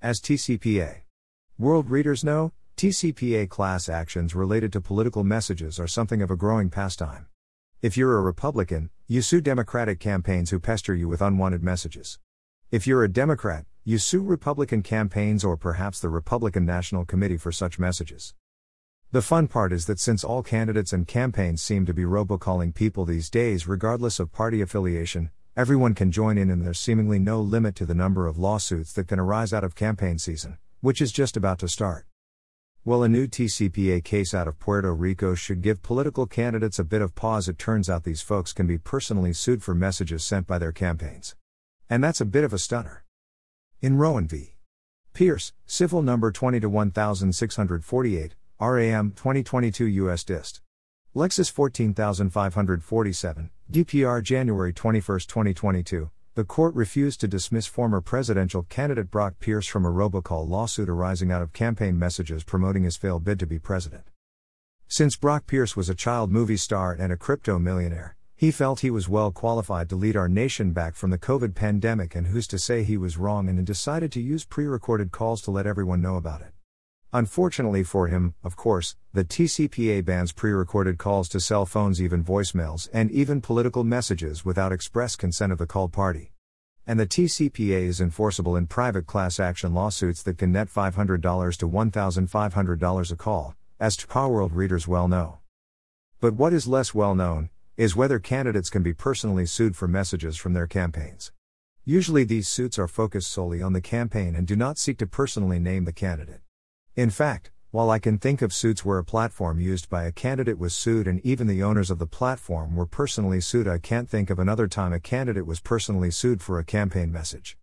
As TCPA. World readers know, TCPA class actions related to political messages are something of a growing pastime. If you're a Republican, you sue Democratic campaigns who pester you with unwanted messages. If you're a Democrat, you sue Republican campaigns or perhaps the Republican National Committee for such messages. The fun part is that since all candidates and campaigns seem to be robocalling people these days, regardless of party affiliation, everyone can join in and there's seemingly no limit to the number of lawsuits that can arise out of campaign season, which is just about to start. Well, a new TCPA case out of Puerto Rico should give political candidates a bit of pause. It turns out these folks can be personally sued for messages sent by their campaigns. And that's a bit of a stunner. In Rowan v. Pierce, Civil Number 20 to 1648, RAM 2022 U.S. Dist. LEXIS 14547, DPR January 21, 2022 the court refused to dismiss former presidential candidate Brock Pierce from a robocall lawsuit arising out of campaign messages promoting his failed bid to be president. Since Brock Pierce was a child movie star and a crypto millionaire, he felt he was well qualified to lead our nation back from the COVID pandemic, and who's to say he was wrong, and decided to use pre recorded calls to let everyone know about it. Unfortunately for him, of course, the TCPA bans pre recorded calls to cell phones, even voicemails, and even political messages without express consent of the called party. And the TCPA is enforceable in private class action lawsuits that can net $500 to $1,500 a call, as TCPA World readers well know. But what is less well known is whether candidates can be personally sued for messages from their campaigns. Usually, these suits are focused solely on the campaign and do not seek to personally name the candidate. In fact, while I can think of suits where a platform used by a candidate was sued and even the owners of the platform were personally sued, I can't think of another time a candidate was personally sued for a campaign message.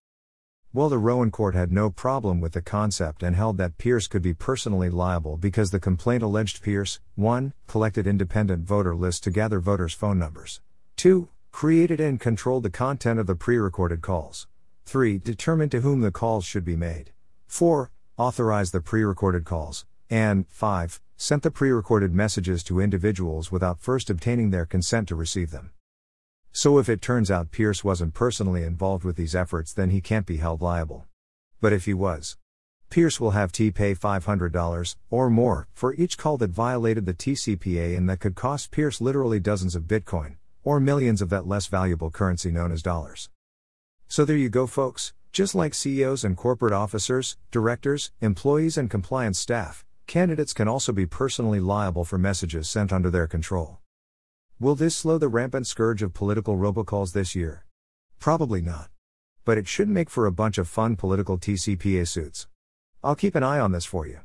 Well, the Rowan court had no problem with the concept and held that Pierce could be personally liable because the complaint alleged Pierce 1. collected independent voter lists to gather voters' phone numbers, 2. created and controlled the content of the pre recorded calls, 3. determined to whom the calls should be made, 4 authorized the pre recorded calls, and 5. sent the pre recorded messages to individuals without first obtaining their consent to receive them. So if it turns out Pierce wasn't personally involved with these efforts, then he can't be held liable. But if he was, Pierce will have to pay $500 or more for each call that violated the TCPA and that could cost Pierce literally dozens of Bitcoin, or millions of that less valuable currency known as dollars. So there you go, folks. Just like CEOs and corporate officers, directors, employees, and compliance staff, candidates can also be personally liable for messages sent under their control. Will this slow the rampant scourge of political robocalls this year? Probably not. But it should make for a bunch of fun political TCPA suits. I'll keep an eye on this for you.